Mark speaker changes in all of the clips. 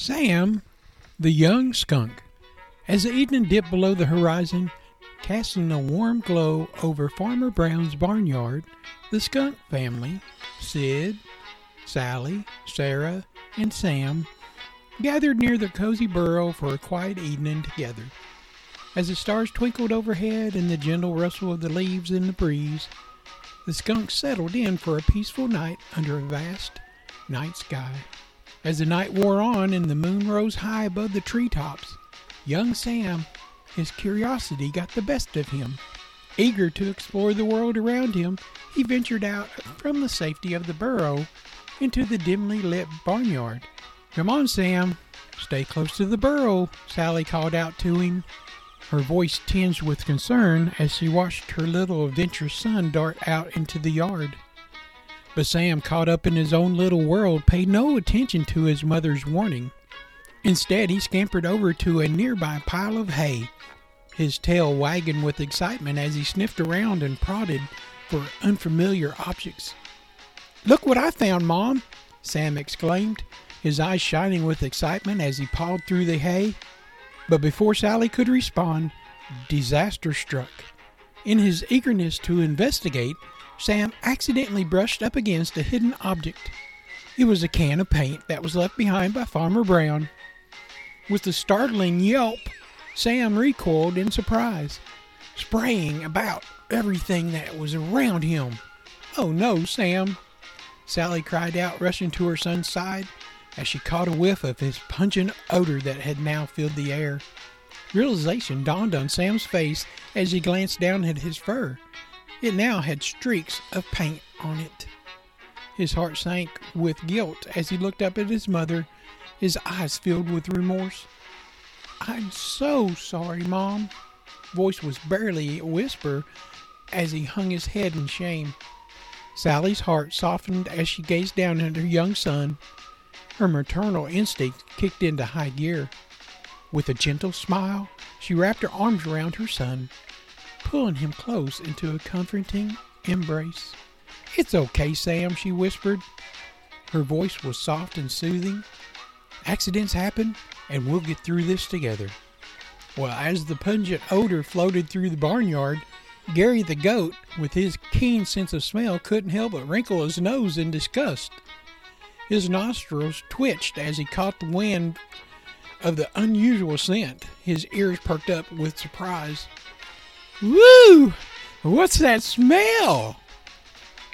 Speaker 1: Sam, the young skunk. As the evening dipped below the horizon, casting a warm glow over Farmer Brown's barnyard, the skunk family, Sid, Sally, Sarah, and Sam, gathered near their cozy burrow for a quiet evening together. As the stars twinkled overhead and the gentle rustle of the leaves in the breeze, the skunks settled in for a peaceful night under a vast night sky. As the night wore on and the moon rose high above the treetops, young Sam, his curiosity got the best of him. Eager to explore the world around him, he ventured out from the safety of the burrow into the dimly lit barnyard. Come on, Sam. Stay close to the burrow, Sally called out to him, her voice tinged with concern as she watched her little adventurous son dart out into the yard. But Sam, caught up in his own little world, paid no attention to his mother's warning. Instead, he scampered over to a nearby pile of hay, his tail wagging with excitement as he sniffed around and prodded for unfamiliar objects. Look what I found, Mom! Sam exclaimed, his eyes shining with excitement as he pawed through the hay. But before Sally could respond, disaster struck. In his eagerness to investigate, Sam accidentally brushed up against a hidden object. It was a can of paint that was left behind by Farmer Brown. With a startling yelp, Sam recoiled in surprise, spraying about everything that was around him. Oh no, Sam! Sally cried out, rushing to her son's side as she caught a whiff of his pungent odor that had now filled the air. Realization dawned on Sam's face as he glanced down at his fur. It now had streaks of paint on it. His heart sank with guilt as he looked up at his mother, his eyes filled with remorse. I'm so sorry, Mom. Voice was barely a whisper as he hung his head in shame. Sally's heart softened as she gazed down at her young son. Her maternal instinct kicked into high gear. With a gentle smile, she wrapped her arms around her son pulling him close into a comforting embrace. It's okay, Sam, she whispered. Her voice was soft and soothing. Accidents happen, and we'll get through this together. Well, as the pungent odor floated through the barnyard, Gary the goat, with his keen sense of smell, couldn't help but wrinkle his nose in disgust. His nostrils twitched as he caught the wind of the unusual scent. His ears perked up with surprise. Woo! What's that smell?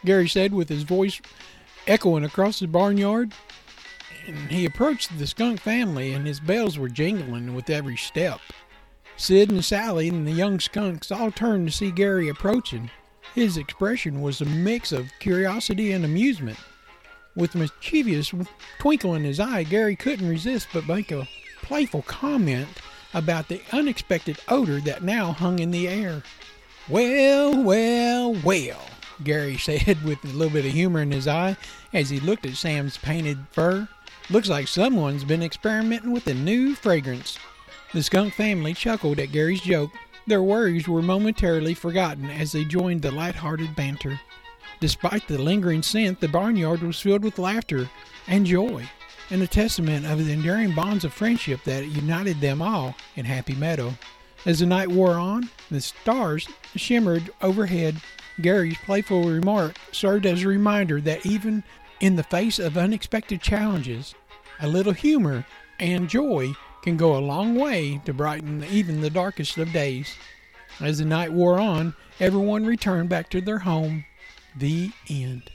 Speaker 1: Gary said with his voice echoing across the barnyard. And he approached the skunk family, and his bells were jingling with every step. Sid and Sally and the young skunks all turned to see Gary approaching. His expression was a mix of curiosity and amusement. With a mischievous twinkle in his eye, Gary couldn't resist but make a playful comment about the unexpected odor that now hung in the air. Well, well, well, Gary said with a little bit of humor in his eye as he looked at Sam's painted fur. Looks like someone's been experimenting with a new fragrance. The skunk family chuckled at Gary's joke. Their worries were momentarily forgotten as they joined the light-hearted banter. Despite the lingering scent, the barnyard was filled with laughter and joy and a testament of the enduring bonds of friendship that united them all in Happy Meadow. As the night wore on, the stars shimmered overhead. Gary's playful remark served as a reminder that even in the face of unexpected challenges, a little humor and joy can go a long way to brighten even the darkest of days. As the night wore on, everyone returned back to their home. The end.